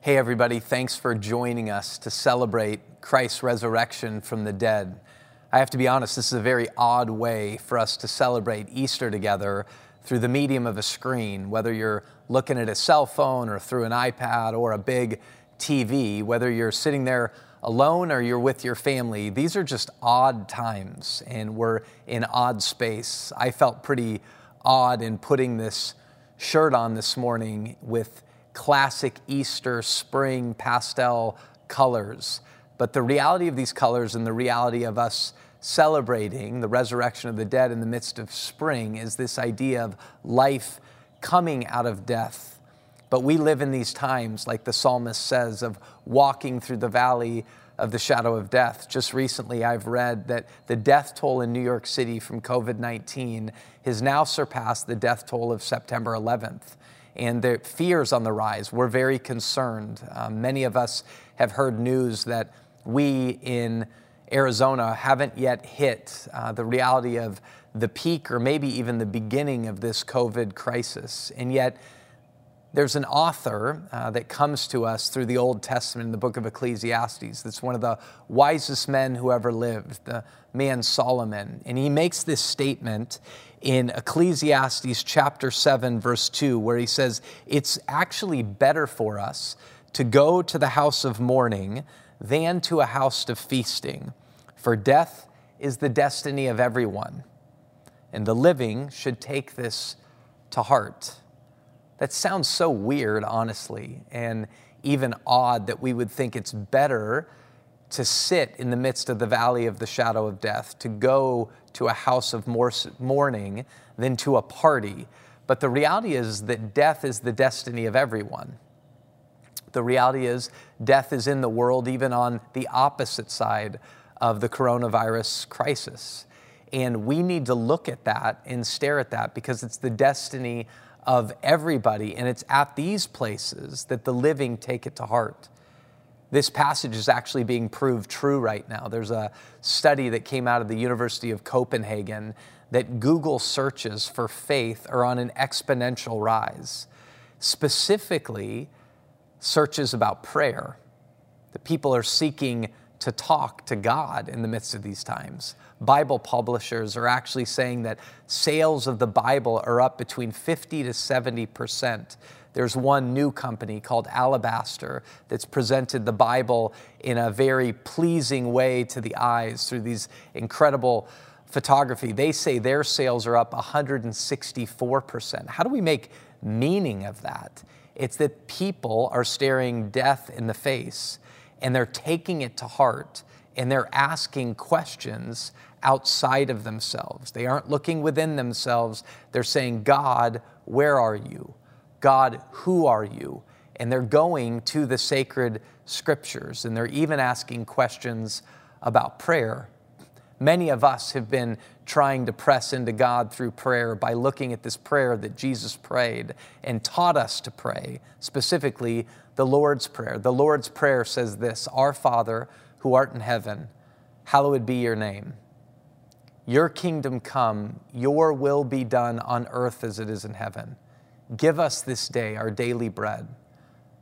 Hey, everybody, thanks for joining us to celebrate Christ's resurrection from the dead. I have to be honest, this is a very odd way for us to celebrate Easter together through the medium of a screen, whether you're looking at a cell phone or through an iPad or a big TV, whether you're sitting there alone or you're with your family. These are just odd times, and we're in odd space. I felt pretty odd in putting this shirt on this morning with classic Easter spring pastel colors. But the reality of these colors and the reality of us celebrating the resurrection of the dead in the midst of spring is this idea of life coming out of death. But we live in these times, like the psalmist says, of walking through the valley of the shadow of death. Just recently, I've read that the death toll in New York City from COVID 19 has now surpassed the death toll of September 11th. And the fears on the rise. We're very concerned. Um, many of us have heard news that we in Arizona haven't yet hit uh, the reality of the peak or maybe even the beginning of this COVID crisis. And yet, there's an author uh, that comes to us through the Old Testament in the book of Ecclesiastes that's one of the wisest men who ever lived, the man Solomon. And he makes this statement in Ecclesiastes chapter 7, verse 2, where he says, It's actually better for us to go to the house of mourning than to a house of feasting, for death is the destiny of everyone, and the living should take this to heart. That sounds so weird, honestly, and even odd that we would think it's better to sit in the midst of the valley of the shadow of death, to go to a house of mourning than to a party. But the reality is that death is the destiny of everyone. The reality is, death is in the world, even on the opposite side of the coronavirus crisis. And we need to look at that and stare at that because it's the destiny of everybody. And it's at these places that the living take it to heart. This passage is actually being proved true right now. There's a study that came out of the University of Copenhagen that Google searches for faith are on an exponential rise. Specifically, searches about prayer. The people are seeking to talk to God in the midst of these times. Bible publishers are actually saying that sales of the Bible are up between 50 to 70 percent. There's one new company called Alabaster that's presented the Bible in a very pleasing way to the eyes through these incredible photography. They say their sales are up 164%. How do we make meaning of that? It's that people are staring death in the face and they're taking it to heart and they're asking questions outside of themselves. They aren't looking within themselves. They're saying, God, where are you? God, who are you? And they're going to the sacred scriptures and they're even asking questions about prayer. Many of us have been trying to press into God through prayer by looking at this prayer that Jesus prayed and taught us to pray, specifically the Lord's Prayer. The Lord's Prayer says this Our Father, who art in heaven, hallowed be your name. Your kingdom come, your will be done on earth as it is in heaven. Give us this day our daily bread.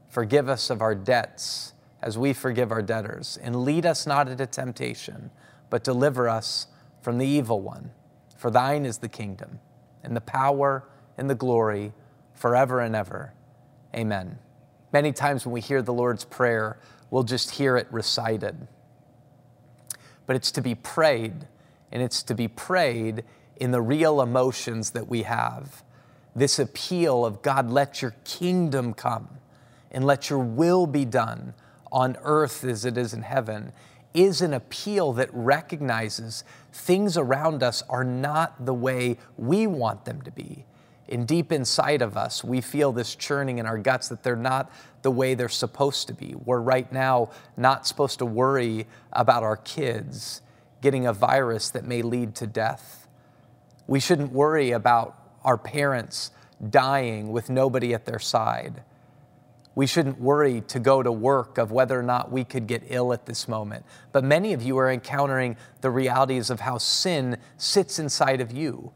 Forgive us of our debts as we forgive our debtors. And lead us not into temptation, but deliver us from the evil one. For thine is the kingdom, and the power, and the glory, forever and ever. Amen. Many times when we hear the Lord's Prayer, we'll just hear it recited. But it's to be prayed, and it's to be prayed in the real emotions that we have this appeal of God, let your kingdom come and let your will be done on earth as it is in heaven, is an appeal that recognizes things around us are not the way we want them to be. And deep inside of us, we feel this churning in our guts that they're not the way they're supposed to be. We're right now not supposed to worry about our kids getting a virus that may lead to death. We shouldn't worry about our parents dying with nobody at their side. We shouldn't worry to go to work of whether or not we could get ill at this moment. But many of you are encountering the realities of how sin sits inside of you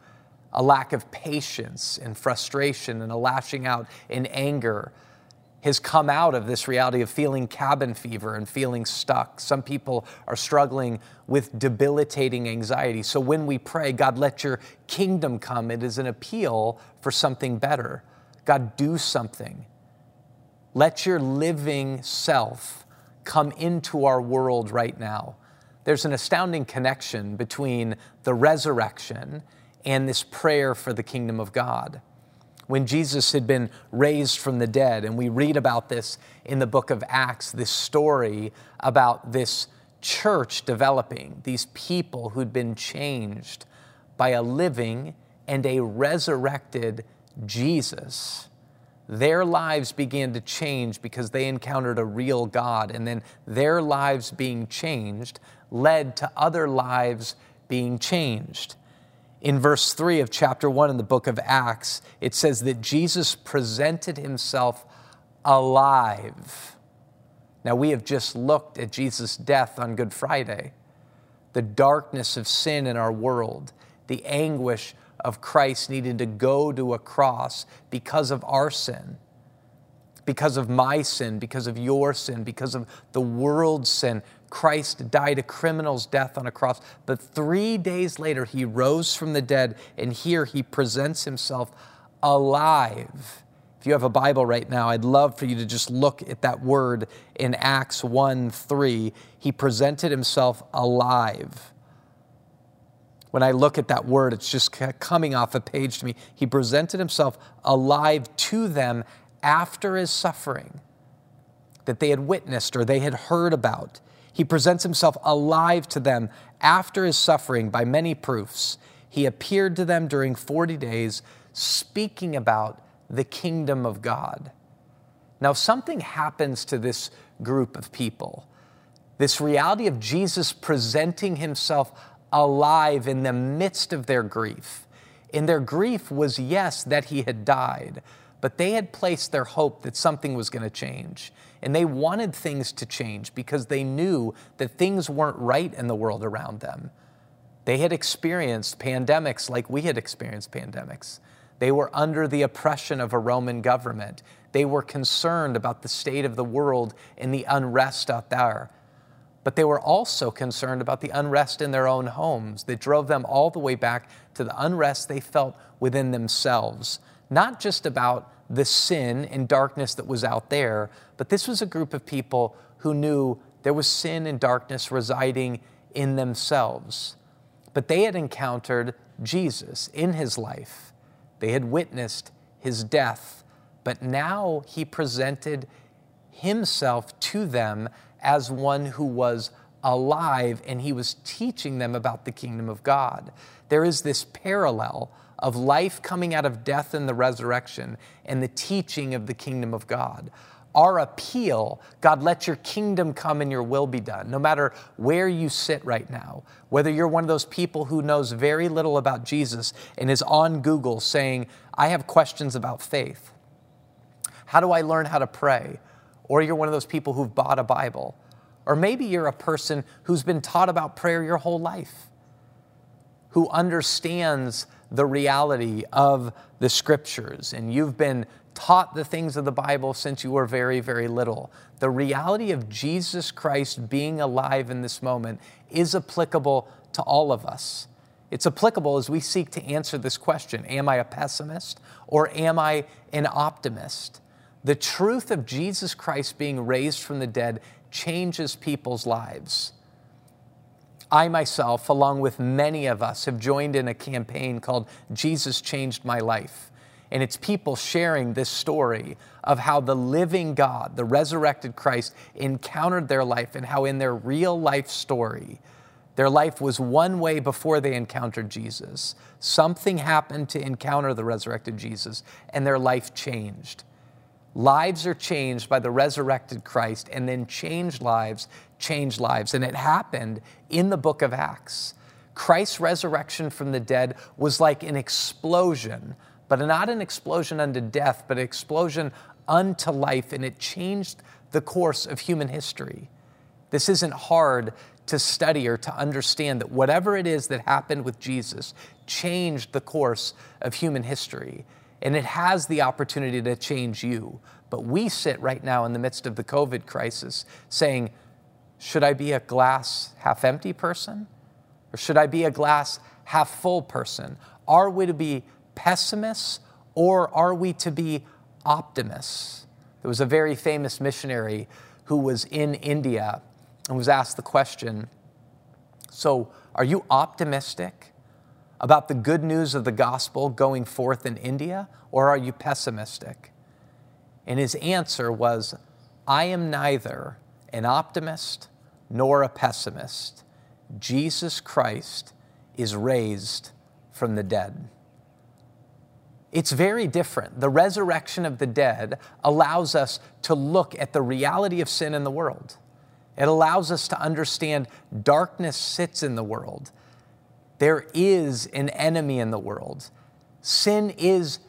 a lack of patience and frustration and a lashing out in anger. Has come out of this reality of feeling cabin fever and feeling stuck. Some people are struggling with debilitating anxiety. So when we pray, God, let your kingdom come, it is an appeal for something better. God, do something. Let your living self come into our world right now. There's an astounding connection between the resurrection and this prayer for the kingdom of God when Jesus had been raised from the dead. And we read about this in the book of Acts, this story about this church developing, these people who'd been changed by a living and a resurrected Jesus. Their lives began to change because they encountered a real God. And then their lives being changed led to other lives being changed. In verse 3 of chapter 1 in the book of Acts, it says that Jesus presented himself alive. Now, we have just looked at Jesus' death on Good Friday, the darkness of sin in our world, the anguish of Christ needing to go to a cross because of our sin, because of my sin, because of your sin, because of the world's sin. Christ died a criminal's death on a cross, but three days later he rose from the dead, and here he presents himself alive. If you have a Bible right now, I'd love for you to just look at that word in Acts 1 3. He presented himself alive. When I look at that word, it's just coming off a page to me. He presented himself alive to them after his suffering that they had witnessed or they had heard about. He presents himself alive to them after his suffering by many proofs. He appeared to them during 40 days, speaking about the kingdom of God. Now, something happens to this group of people. This reality of Jesus presenting himself alive in the midst of their grief. In their grief was, yes, that he had died, but they had placed their hope that something was going to change. And they wanted things to change because they knew that things weren't right in the world around them. They had experienced pandemics like we had experienced pandemics. They were under the oppression of a Roman government. They were concerned about the state of the world and the unrest out there. But they were also concerned about the unrest in their own homes that drove them all the way back to the unrest they felt within themselves. Not just about the sin and darkness that was out there, but this was a group of people who knew there was sin and darkness residing in themselves. But they had encountered Jesus in his life, they had witnessed his death, but now he presented himself to them as one who was alive and he was teaching them about the kingdom of God. There is this parallel of life coming out of death and the resurrection and the teaching of the kingdom of God. Our appeal, God, let your kingdom come and your will be done, no matter where you sit right now. Whether you're one of those people who knows very little about Jesus and is on Google saying, I have questions about faith. How do I learn how to pray? Or you're one of those people who've bought a Bible. Or maybe you're a person who's been taught about prayer your whole life, who understands the reality of the scriptures, and you've been taught the things of the Bible since you were very, very little. The reality of Jesus Christ being alive in this moment is applicable to all of us. It's applicable as we seek to answer this question Am I a pessimist or am I an optimist? The truth of Jesus Christ being raised from the dead changes people's lives. I myself, along with many of us, have joined in a campaign called Jesus Changed My Life. And it's people sharing this story of how the living God, the resurrected Christ, encountered their life and how in their real life story, their life was one way before they encountered Jesus. Something happened to encounter the resurrected Jesus, and their life changed. Lives are changed by the resurrected Christ, and then changed lives change lives. And it happened in the book of Acts. Christ's resurrection from the dead was like an explosion, but not an explosion unto death, but an explosion unto life, and it changed the course of human history. This isn't hard to study or to understand that whatever it is that happened with Jesus changed the course of human history. And it has the opportunity to change you But we sit right now in the midst of the COVID crisis saying, should I be a glass half empty person? Or should I be a glass half full person? Are we to be pessimists or are we to be optimists? There was a very famous missionary who was in India and was asked the question So, are you optimistic about the good news of the gospel going forth in India, or are you pessimistic? And his answer was, I am neither an optimist nor a pessimist. Jesus Christ is raised from the dead. It's very different. The resurrection of the dead allows us to look at the reality of sin in the world. It allows us to understand darkness sits in the world. There is an enemy in the world. Sin is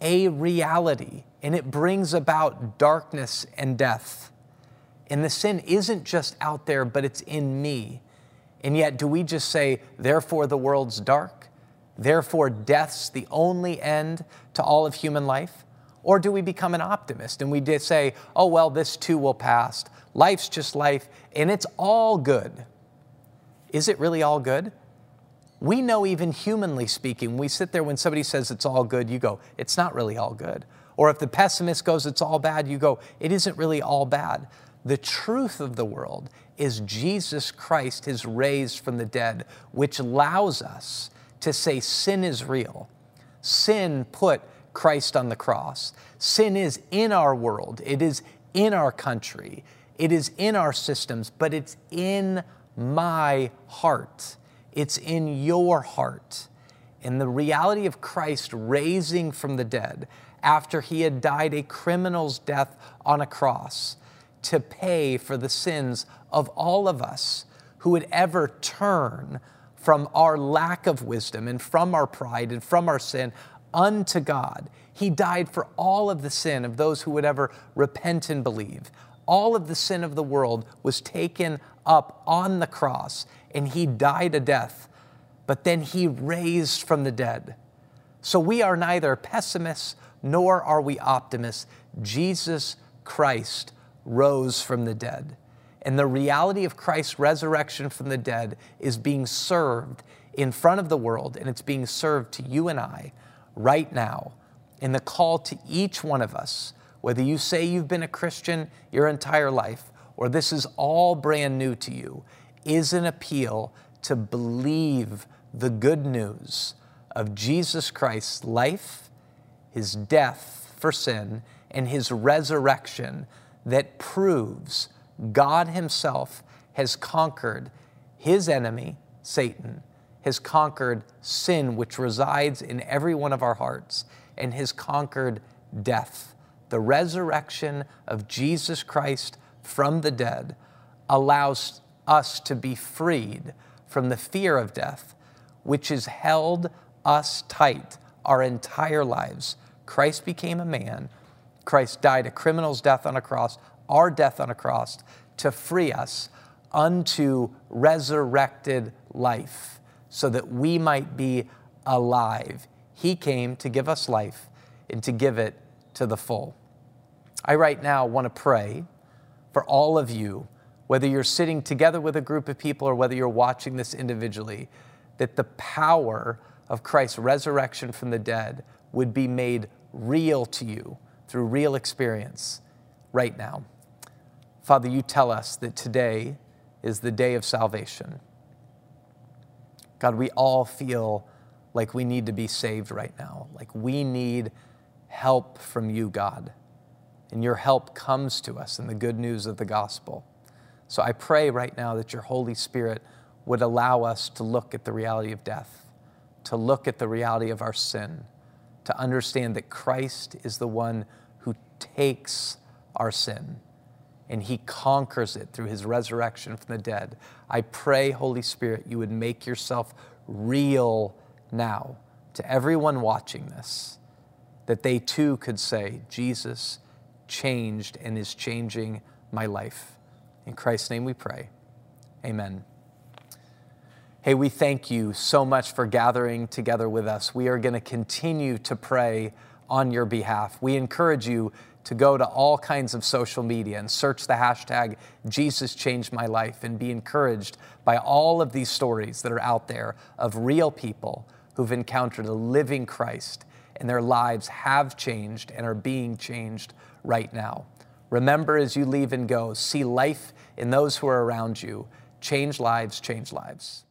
a reality, and it brings about darkness and death. And the sin isn't just out there, but it's in me. And yet, do we just say, therefore the world's dark? Therefore, death's the only end to all of human life? Or do we become an optimist and we just say, oh, well, this too will pass. Life's just life and it's all good. Is it really all good? We know, even humanly speaking, we sit there when somebody says it's all good, you go, it's not really all good. Or if the pessimist goes, it's all bad, you go, it isn't really all bad. The truth of the world is Jesus Christ is raised from the dead, which allows us to say sin is real. Sin put Christ on the cross. Sin is in our world, it is in our country, it is in our systems, but it's in my heart. It's in your heart. And the reality of Christ raising from the dead after he had died a criminal's death on a cross to pay for the sins of all of us who would ever turn from our lack of wisdom and from our pride and from our sin unto God. He died for all of the sin of those who would ever repent and believe. All of the sin of the world was taken up on the cross, and he died a death, but then he raised from the dead. So we are neither pessimists nor are we optimists. Jesus Christ rose from the dead. And the reality of Christ's resurrection from the dead is being served in front of the world, and it's being served to you and I right now. In the call to each one of us, whether you say you've been a Christian your entire life, or this is all brand new to you, is an appeal to believe the good news of Jesus Christ's life, his death for sin, and his resurrection that proves God Himself has conquered His enemy, Satan, has conquered sin, which resides in every one of our hearts, and has conquered death. The resurrection of Jesus Christ from the dead allows us to be freed from the fear of death, which has held us tight our entire lives. Christ became a man Christ died a criminal's death on a cross, our death on a cross, to free us unto resurrected life, so that we might be alive. He came to give us life and to give it to the full. I right now want to pray for all of you, whether you're sitting together with a group of people or whether you're watching this individually, that the power of Christ's resurrection from the dead would be made real to you through real experience right now. Father, you tell us that today is the day of salvation. God, we all feel like we need to be saved right now, like we need help from you, God. And your help comes to us in the good news of the gospel. So I pray right now that your Holy Spirit would allow us to look at the reality of death, to look at the reality of our sin to understand that Christ is the one who takes our sin and he conquers it through his resurrection from the dead. I pray, Holy Spirit, you would make yourself real now to everyone watching this, that they too could say, Jesus changed and is changing my life. In Christ's name we pray. Amen. Hey, we thank you so much for gathering together with us. We are going to continue to pray on your behalf. We encourage you to go to all kinds of social media and search the hashtag Jesus changed my life and be encouraged by all of these stories that are out there of real people who've encountered a living Christ and their lives have changed and are being changed right now. Remember as you leave and go, see life in those who are around you. Change lives, change lives.